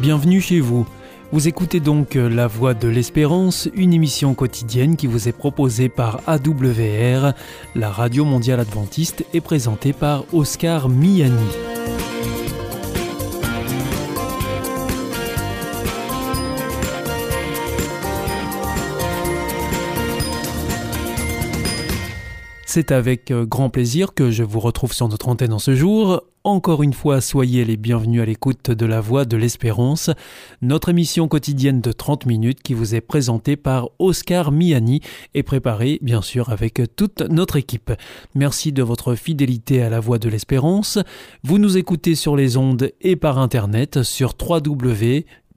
Bienvenue chez vous. Vous écoutez donc La Voix de l'Espérance, une émission quotidienne qui vous est proposée par AWR, la radio mondiale adventiste, et présentée par Oscar Miani. C'est avec euh, grand plaisir que je vous retrouve sur notre antenne en ce jour. Encore une fois, soyez les bienvenus à l'écoute de la Voix de l'Espérance, notre émission quotidienne de 30 minutes qui vous est présentée par Oscar Miani et préparée bien sûr avec toute notre équipe. Merci de votre fidélité à la Voix de l'Espérance. Vous nous écoutez sur les ondes et par internet sur www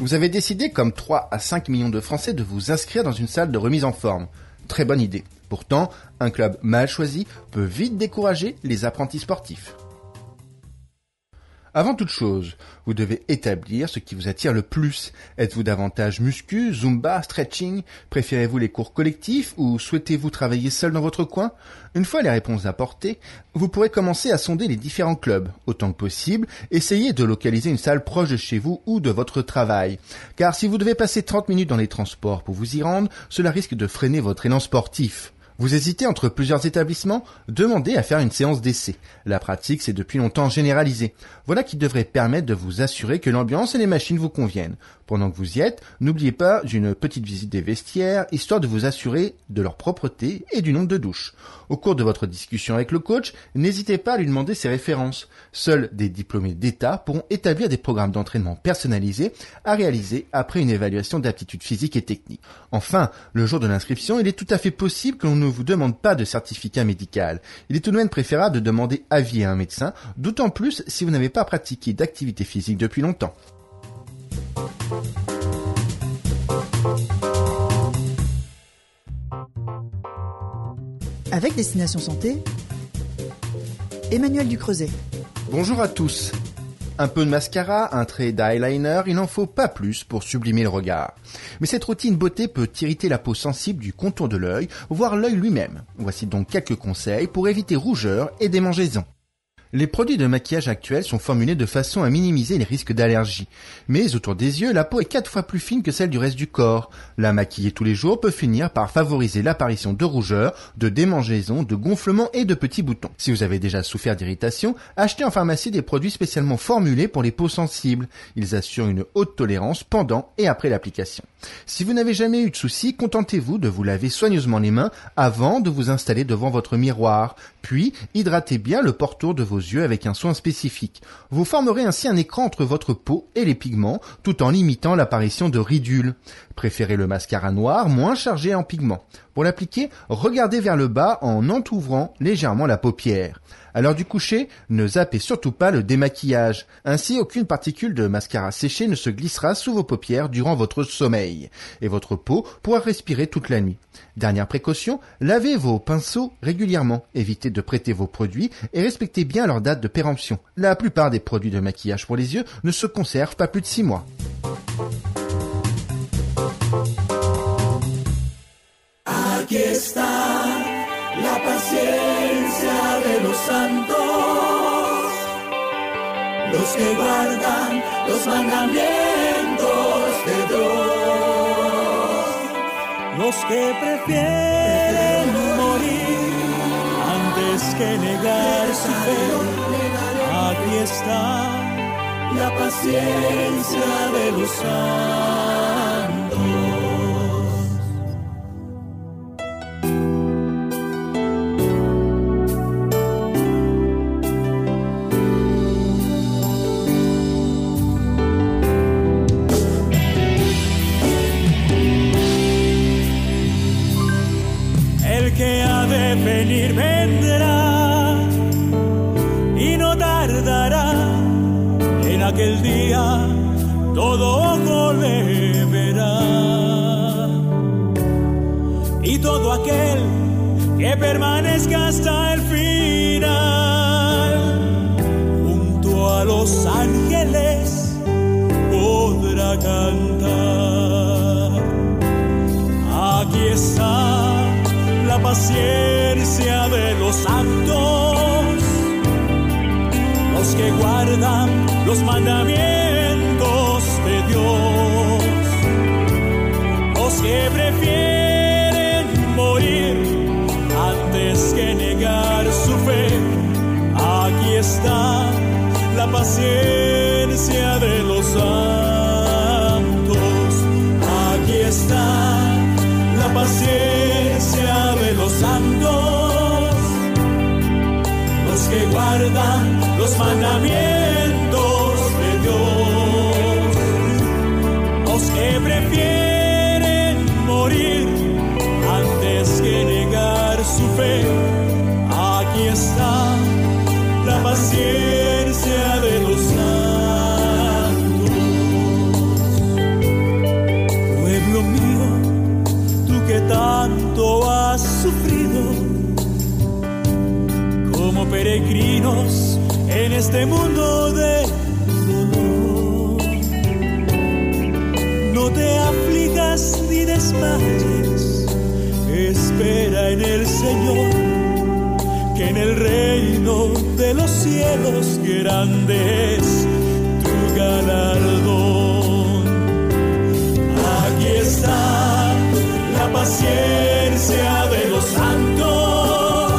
Vous avez décidé, comme 3 à 5 millions de Français, de vous inscrire dans une salle de remise en forme. Très bonne idée. Pourtant, un club mal choisi peut vite décourager les apprentis sportifs. Avant toute chose, vous devez établir ce qui vous attire le plus. Êtes-vous davantage muscu, zumba, stretching? Préférez-vous les cours collectifs ou souhaitez-vous travailler seul dans votre coin? Une fois les réponses apportées, vous pourrez commencer à sonder les différents clubs. Autant que possible, essayez de localiser une salle proche de chez vous ou de votre travail. Car si vous devez passer 30 minutes dans les transports pour vous y rendre, cela risque de freiner votre élan sportif. Vous hésitez entre plusieurs établissements Demandez à faire une séance d'essai. La pratique s'est depuis longtemps généralisée. Voilà qui devrait permettre de vous assurer que l'ambiance et les machines vous conviennent. Pendant que vous y êtes, n'oubliez pas d'une petite visite des vestiaires, histoire de vous assurer de leur propreté et du nombre de douches. Au cours de votre discussion avec le coach, n'hésitez pas à lui demander ses références. Seuls des diplômés d'État pourront établir des programmes d'entraînement personnalisés à réaliser après une évaluation d'aptitude physique et technique. Enfin, le jour de l'inscription, il est tout à fait possible que l'on vous demande pas de certificat médical. Il est tout de même préférable de demander avis à un médecin, d'autant plus si vous n'avez pas pratiqué d'activité physique depuis longtemps. Avec Destination Santé, Emmanuel Ducreuset. Bonjour à tous. Un peu de mascara, un trait d'eyeliner, il n'en faut pas plus pour sublimer le regard. Mais cette routine beauté peut irriter la peau sensible du contour de l'œil, voire l'œil lui-même. Voici donc quelques conseils pour éviter rougeur et démangeaisons. Les produits de maquillage actuels sont formulés de façon à minimiser les risques d'allergie. Mais autour des yeux, la peau est quatre fois plus fine que celle du reste du corps. La maquiller tous les jours peut finir par favoriser l'apparition de rougeurs, de démangeaisons, de gonflements et de petits boutons. Si vous avez déjà souffert d'irritation, achetez en pharmacie des produits spécialement formulés pour les peaux sensibles. Ils assurent une haute tolérance pendant et après l'application. Si vous n'avez jamais eu de soucis, contentez-vous de vous laver soigneusement les mains avant de vous installer devant votre miroir. Puis, hydratez bien le portour de vos yeux avec un soin spécifique. Vous formerez ainsi un écran entre votre peau et les pigments, tout en limitant l'apparition de ridules. Préférez le mascara noir, moins chargé en pigments. Pour l'appliquer, regardez vers le bas en entouvrant légèrement la paupière. À l'heure du coucher, ne zappez surtout pas le démaquillage. Ainsi, aucune particule de mascara séché ne se glissera sous vos paupières durant votre sommeil. Et votre peau pourra respirer toute la nuit. Dernière précaution, lavez vos pinceaux régulièrement. Évitez de prêter vos produits et respectez bien leur date de péremption. La plupart des produits de maquillage pour les yeux ne se conservent pas plus de 6 mois. Santos, los que guardan los mandamientos de Dios, los que prefieren morir antes que negar su fe. Aquí está la paciencia de los santos. hasta el final. Junto a los ángeles podrá cantar. Aquí está la paciencia de los santos, los que guardan los mandamientos de Dios, los que prefieren está la paciencia de los santos. Aquí está la paciencia de los santos. Los que guardan los mandamientos cuánto has sufrido como peregrinos en este mundo de dolor. No te afligas ni desmayes, espera en el Señor, que en el reino de los cielos grande tu galardón. paciencia de los santos,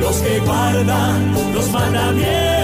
los que guardan los mandamientos.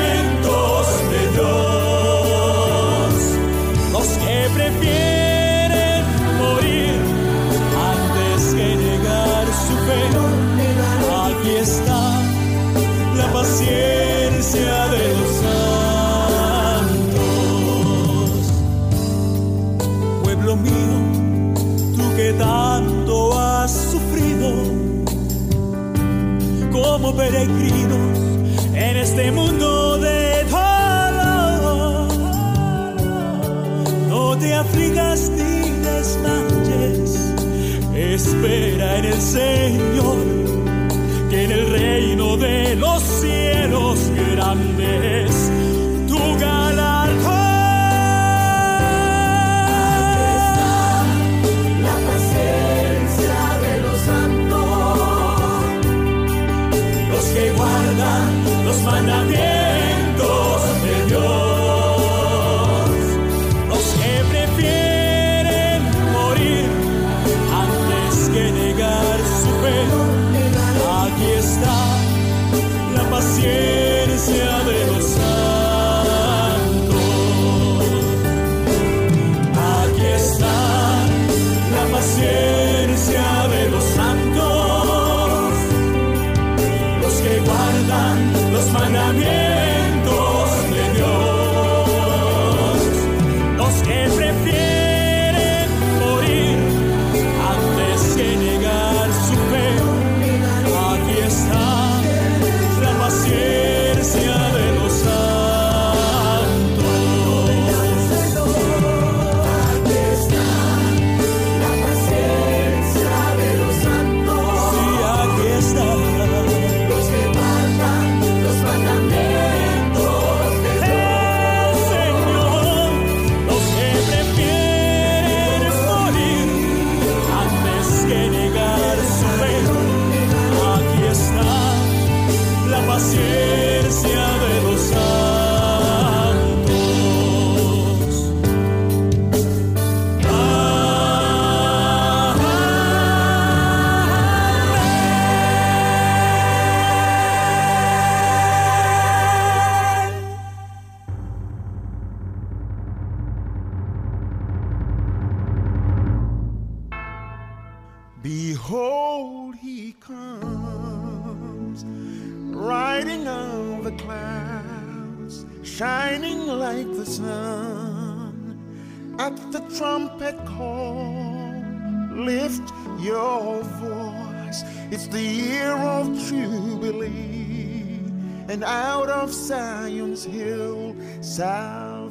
and out of Zion's hill salvation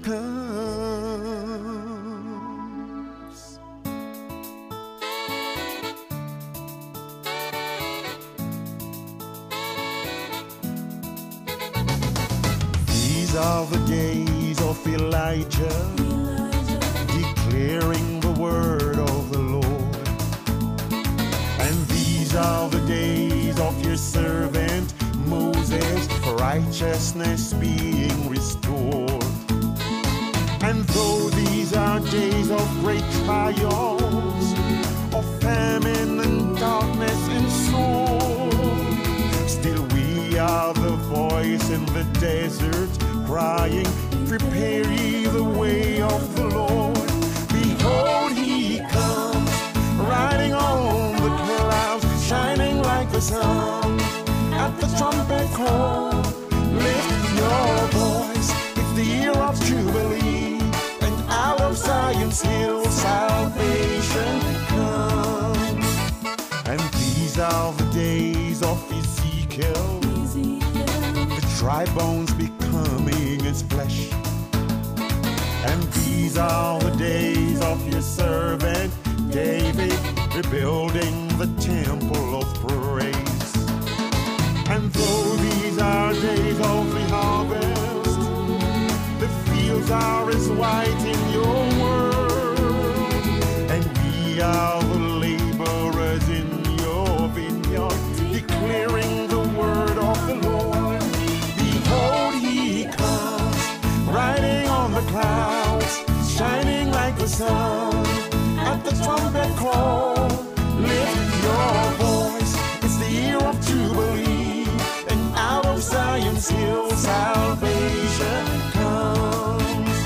comes. These are the days of Elijah. Righteousness being restored. And though these are days of great trials, of famine and darkness and sword, still we are the voice in the desert, crying, Prepare ye the way of are the days of your servant David, rebuilding the sun. At the trumpet call, lift your voice. It's the year of Jubilee, and out of Zion's hill salvation comes.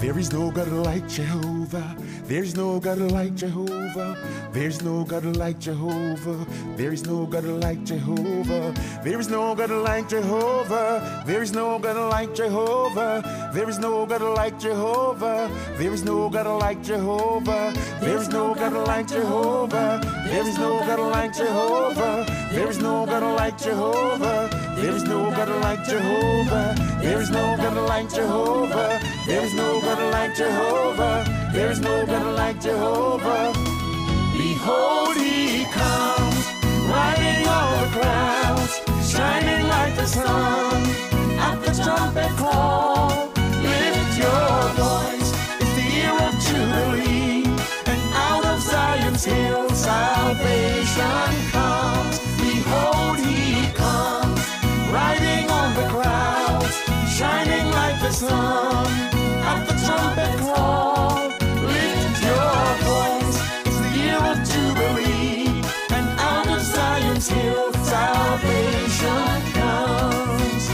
There is no God like Jehovah. There is no God like Jehovah. There is no God like Jehovah. There is no God like Jehovah. There is no God like Jehovah. There is no God like Jehovah. There is no God like Jehovah. There is no God like Jehovah. There is no God like Jehovah. There is no God like Jehovah. There is no God like Jehovah. There is no God like Jehovah. There is no God like Jehovah. There is no God like Jehovah. There is no God like Jehovah. Behold, he comes, riding on the clouds, shining like the sun. At the trumpet call, lift your voice. It's the year of Jubilee, and out of Zion's hill salvation comes. The sun. At the trumpet call, lift your voice. It's the year of Jubilee, and out of Zion's hill salvation comes.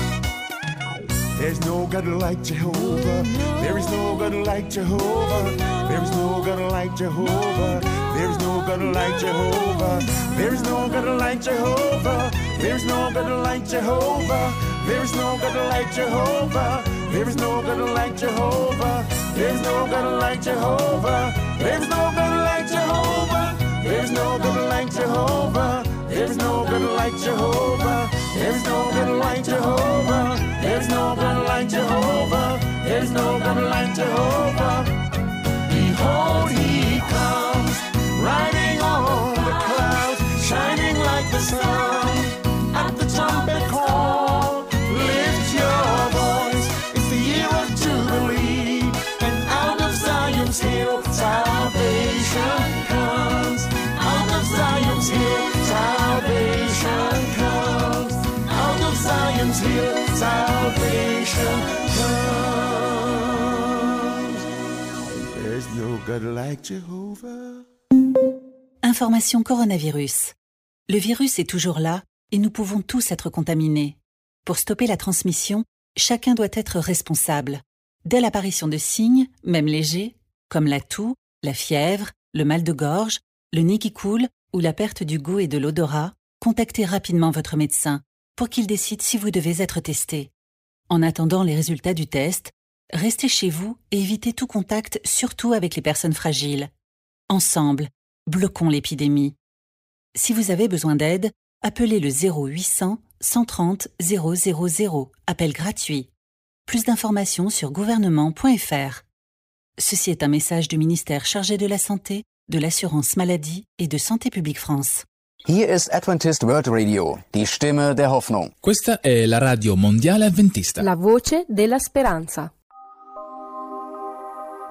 There's no God like Jehovah. There is no God like Jehovah. There is no God like Jehovah. There is no God like Jehovah. There is no God like Jehovah. There is no God like Jehovah. There is no God like Jehovah. There is no God like Jehovah. There is no God like Jehovah. There is no God like Jehovah. There is no God like Jehovah. There is no God like Jehovah. There is no God like Jehovah. There is no God like Jehovah. There is no God like Jehovah. Behold, he comes, riding on the clouds, shining like the sun. At the trumpet call, God like Jehovah. Information coronavirus. Le virus est toujours là et nous pouvons tous être contaminés. Pour stopper la transmission, chacun doit être responsable. Dès l'apparition de signes, même légers, comme la toux, la fièvre, le mal de gorge, le nez qui coule ou la perte du goût et de l'odorat, contactez rapidement votre médecin pour qu'il décide si vous devez être testé. En attendant les résultats du test, restez chez vous et évitez tout contact, surtout avec les personnes fragiles. Ensemble, bloquons l'épidémie. Si vous avez besoin d'aide, appelez le 0800 130 000, appel gratuit. Plus d'informations sur gouvernement.fr. Ceci est un message du ministère chargé de la Santé, de l'Assurance Maladie et de Santé publique France. Hier ist Adventist World Radio, die Stimme der Hoffnung. Questa è la radio mondiale adventista. La voce della speranza.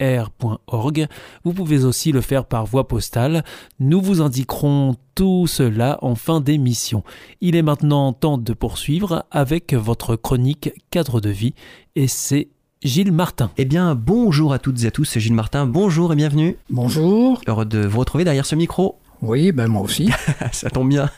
Vous pouvez aussi le faire par voie postale. Nous vous indiquerons tout cela en fin d'émission. Il est maintenant temps de poursuivre avec votre chronique cadre de vie et c'est Gilles Martin. Eh bien, bonjour à toutes et à tous, c'est Gilles Martin. Bonjour et bienvenue. Bonjour. Heureux de vous retrouver derrière ce micro. Oui, ben moi aussi. Ça tombe bien.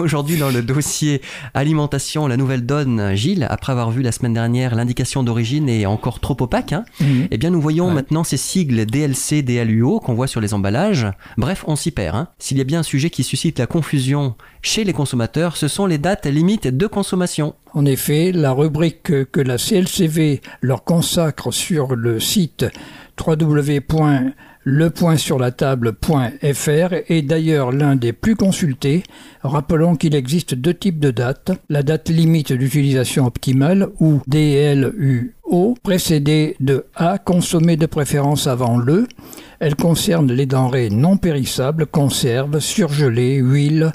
Aujourd'hui, dans le dossier alimentation, la nouvelle donne, Gilles, après avoir vu la semaine dernière l'indication d'origine est encore trop opaque, hein, Mmh. eh bien, nous voyons Ouais. maintenant ces sigles DLC, DLUO qu'on voit sur les emballages. Bref, on s'y perd. Hein. S'il y a bien un sujet qui suscite la confusion chez les consommateurs, ce sont les dates limites de consommation. En effet, la rubrique que, la CLCV leur consacre sur le site www.lepointsurlatable.fr est d'ailleurs l'un des plus consultés. Rappelons qu'il existe deux types de dates. La date limite d'utilisation optimale ou DLUO, précédée de A, consommée de préférence avant le. Elle concerne les denrées non périssables, conserves, surgelées, huiles,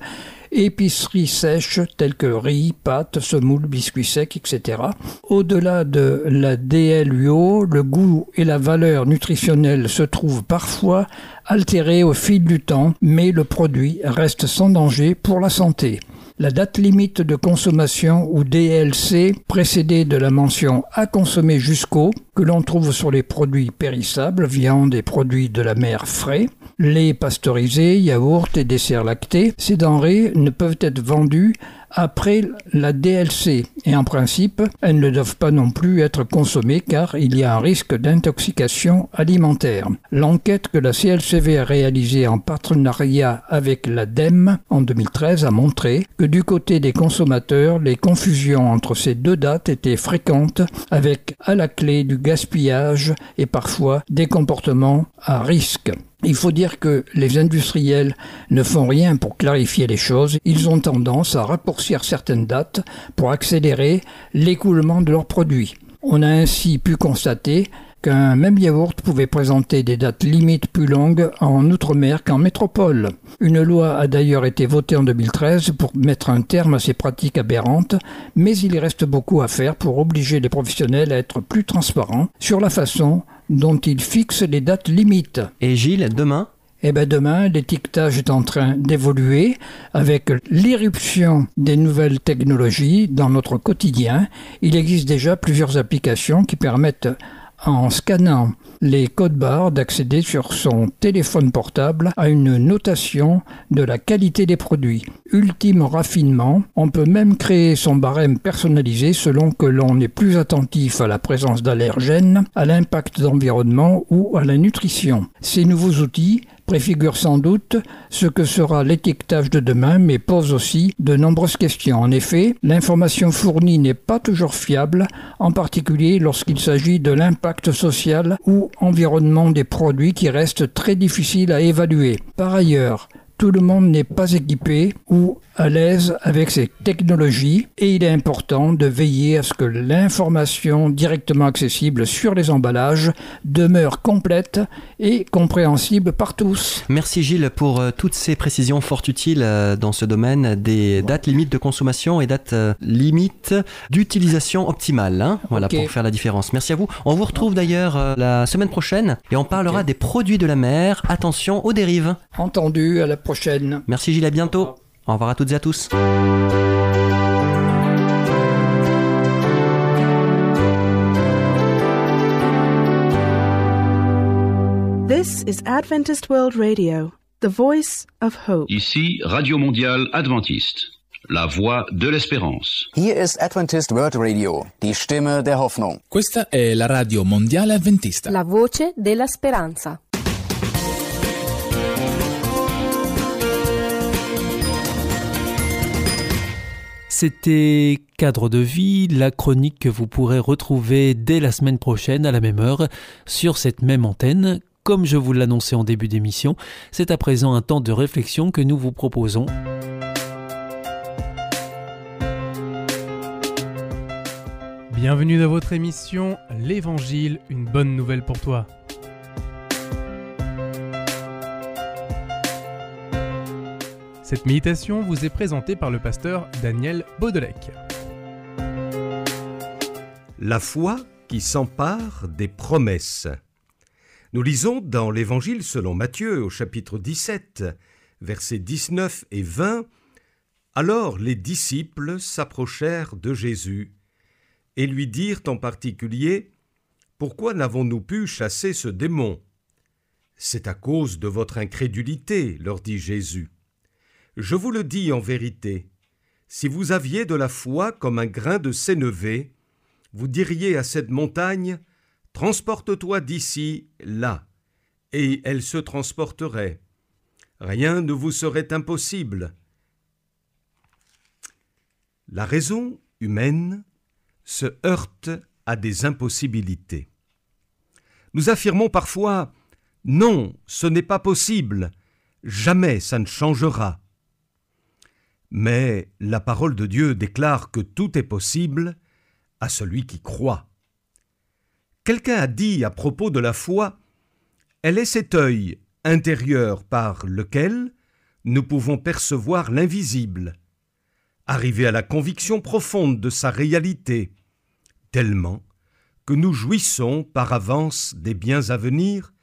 épiceries sèches telles que riz, pâtes, semoule, biscuits secs, etc. Au-delà de la DLUO, le goût et la valeur nutritionnelle se trouvent parfois altérés au fil du temps, mais le produit reste sans danger pour la santé. La date limite de consommation ou DLC précédée de la mention à consommer jusqu'au que l'on trouve sur les produits périssables, viande et produits de la mer frais, lait pasteurisé, yaourt et desserts lactés, ces denrées ne peuvent être vendues après la DLC et en principe, elles ne doivent pas non plus être consommées car il y a un risque d'intoxication alimentaire. L'enquête que la CLCV a réalisée en partenariat avec l'ADEME en 2013 a montré que du côté des consommateurs, les confusions entre ces deux dates étaient fréquentes avec à la clé du gaspillage et parfois des comportements à risque. Il faut dire que les industriels ne font rien pour clarifier les choses, ils ont tendance à raccourcir certaines dates pour accélérer l'écoulement de leurs produits. On a ainsi pu constater qu'un même yaourt pouvait présenter des dates limites plus longues en Outre-mer qu'en métropole. Une loi a d'ailleurs été votée en 2013 pour mettre un terme à ces pratiques aberrantes, mais il reste beaucoup à faire pour obliger les professionnels à être plus transparents sur la façon dont ils fixent les dates limites. Et Gilles, demain, Eh bien demain, l'étiquetage est en train d'évoluer avec l'irruption des nouvelles technologies dans notre quotidien. Il existe déjà plusieurs applications qui permettent en scannant les codes barres d'accéder sur son téléphone portable à une notation de la qualité des produits. Ultime raffinement, on peut même créer son barème personnalisé selon que l'on est plus attentif à la présence d'allergènes, à l'impact d'environnement ou à la nutrition. Ces nouveaux outils préfigure sans doute ce que sera l'étiquetage de demain, mais pose aussi de nombreuses questions. En effet, l'information fournie n'est pas toujours fiable, en particulier lorsqu'il s'agit de l'impact social ou environnement des produits qui reste très difficile à évaluer. Par ailleurs, tout le monde n'est pas équipé ou à l'aise avec ces technologies et il est important de veiller à ce que l'information directement accessible sur les emballages demeure complète et compréhensible par tous. Merci Gilles pour euh, toutes ces précisions fort utiles euh, dans ce domaine des dates limites de consommation et dates euh, limites d'utilisation optimale. hein. Voilà pour faire la différence. Merci à vous. On vous retrouve d'ailleurs la semaine prochaine et on parlera des produits de la mer. Attention aux dérives. Entendu, à la prochaine. Merci Gilles, à bientôt. Au revoir à toutes et à tous. This is Adventist World Radio, the voice of hope. Ici Radio Mondiale Adventiste, la voix de l'espérance. Hier ist Adventist World Radio, die Stimme der Hoffnung. Questa è la radio mondiale adventista. La voce della speranza. C'était Cadre de vie, la chronique que vous pourrez retrouver dès la semaine prochaine à la même heure sur cette même antenne. Comme je vous l'annonçais en début d'émission, c'est à présent un temps de réflexion que nous vous proposons. Bienvenue dans votre émission L'Évangile, une bonne nouvelle pour toi. Cette méditation vous est présentée par le pasteur Daniel Baudelec. La foi qui s'empare des promesses. Nous lisons dans l'Évangile selon Matthieu au chapitre 17, versets 19 et 20, Alors les disciples s'approchèrent de Jésus et lui dirent en particulier, Pourquoi n'avons-nous pu chasser ce démon? C'est à cause de votre incrédulité, leur dit Jésus. Je vous le dis en vérité, si vous aviez de la foi comme un grain de sénévé, vous diriez à cette montagne, Transporte-toi d'ici, là, et elle se transporterait. Rien ne vous serait impossible. La raison humaine se heurte à des impossibilités. Nous affirmons parfois Non, ce n'est pas possible, jamais ça ne changera. Mais la parole de Dieu déclare que tout est possible à celui qui croit. Quelqu'un a dit à propos de la foi, elle est cet œil intérieur par lequel nous pouvons percevoir l'invisible, arriver à la conviction profonde de sa réalité, tellement que nous jouissons par avance des biens à venir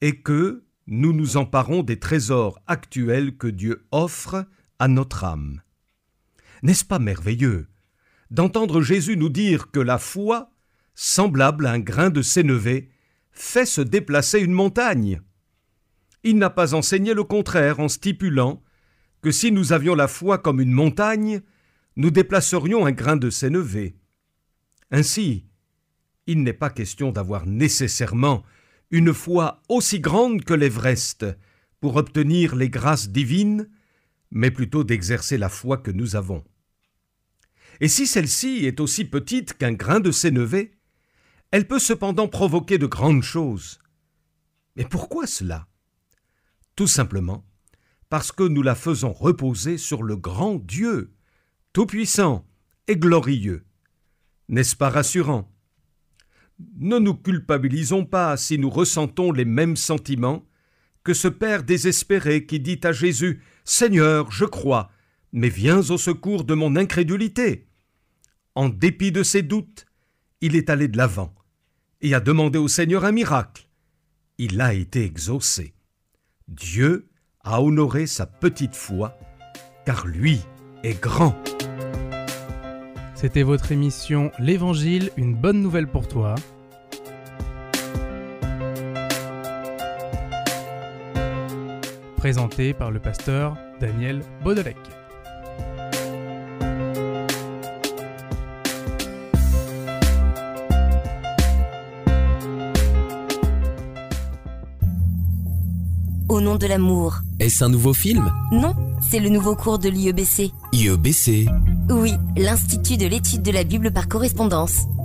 et que nous nous emparons des trésors actuels que Dieu offre à notre âme. N'est-ce pas merveilleux d'entendre Jésus nous dire que la foi, semblable à un grain de sénévé, fait se déplacer une montagne? Il n'a pas enseigné le contraire en stipulant que si nous avions la foi comme une montagne, nous déplacerions un grain de sénévé. Ainsi, il n'est pas question d'avoir nécessairement une foi aussi grande que l'Everest pour obtenir les grâces divines, mais plutôt d'exercer la foi que nous avons. Et si celle-ci est aussi petite qu'un grain de sénévé, elle peut cependant provoquer de grandes choses. Mais pourquoi cela? Tout simplement parce que nous la faisons reposer sur le grand Dieu, tout-puissant et glorieux. N'est-ce pas rassurant? Ne nous culpabilisons pas si nous ressentons les mêmes sentiments que ce Père désespéré qui dit à Jésus Seigneur, je crois, mais viens au secours de mon incrédulité. En dépit de ses doutes, il est allé de l'avant et a demandé au Seigneur un miracle. Il a été exaucé. Dieu a honoré sa petite foi, car lui est grand. C'était votre émission L'Évangile, une bonne nouvelle pour toi. Présentée par le pasteur Daniel Baudelec. Au nom de l'amour. Est-ce un nouveau film? Non, c'est le nouveau cours de l'IEBC. IEBC. Oui, l'Institut de l'étude de la Bible par correspondance.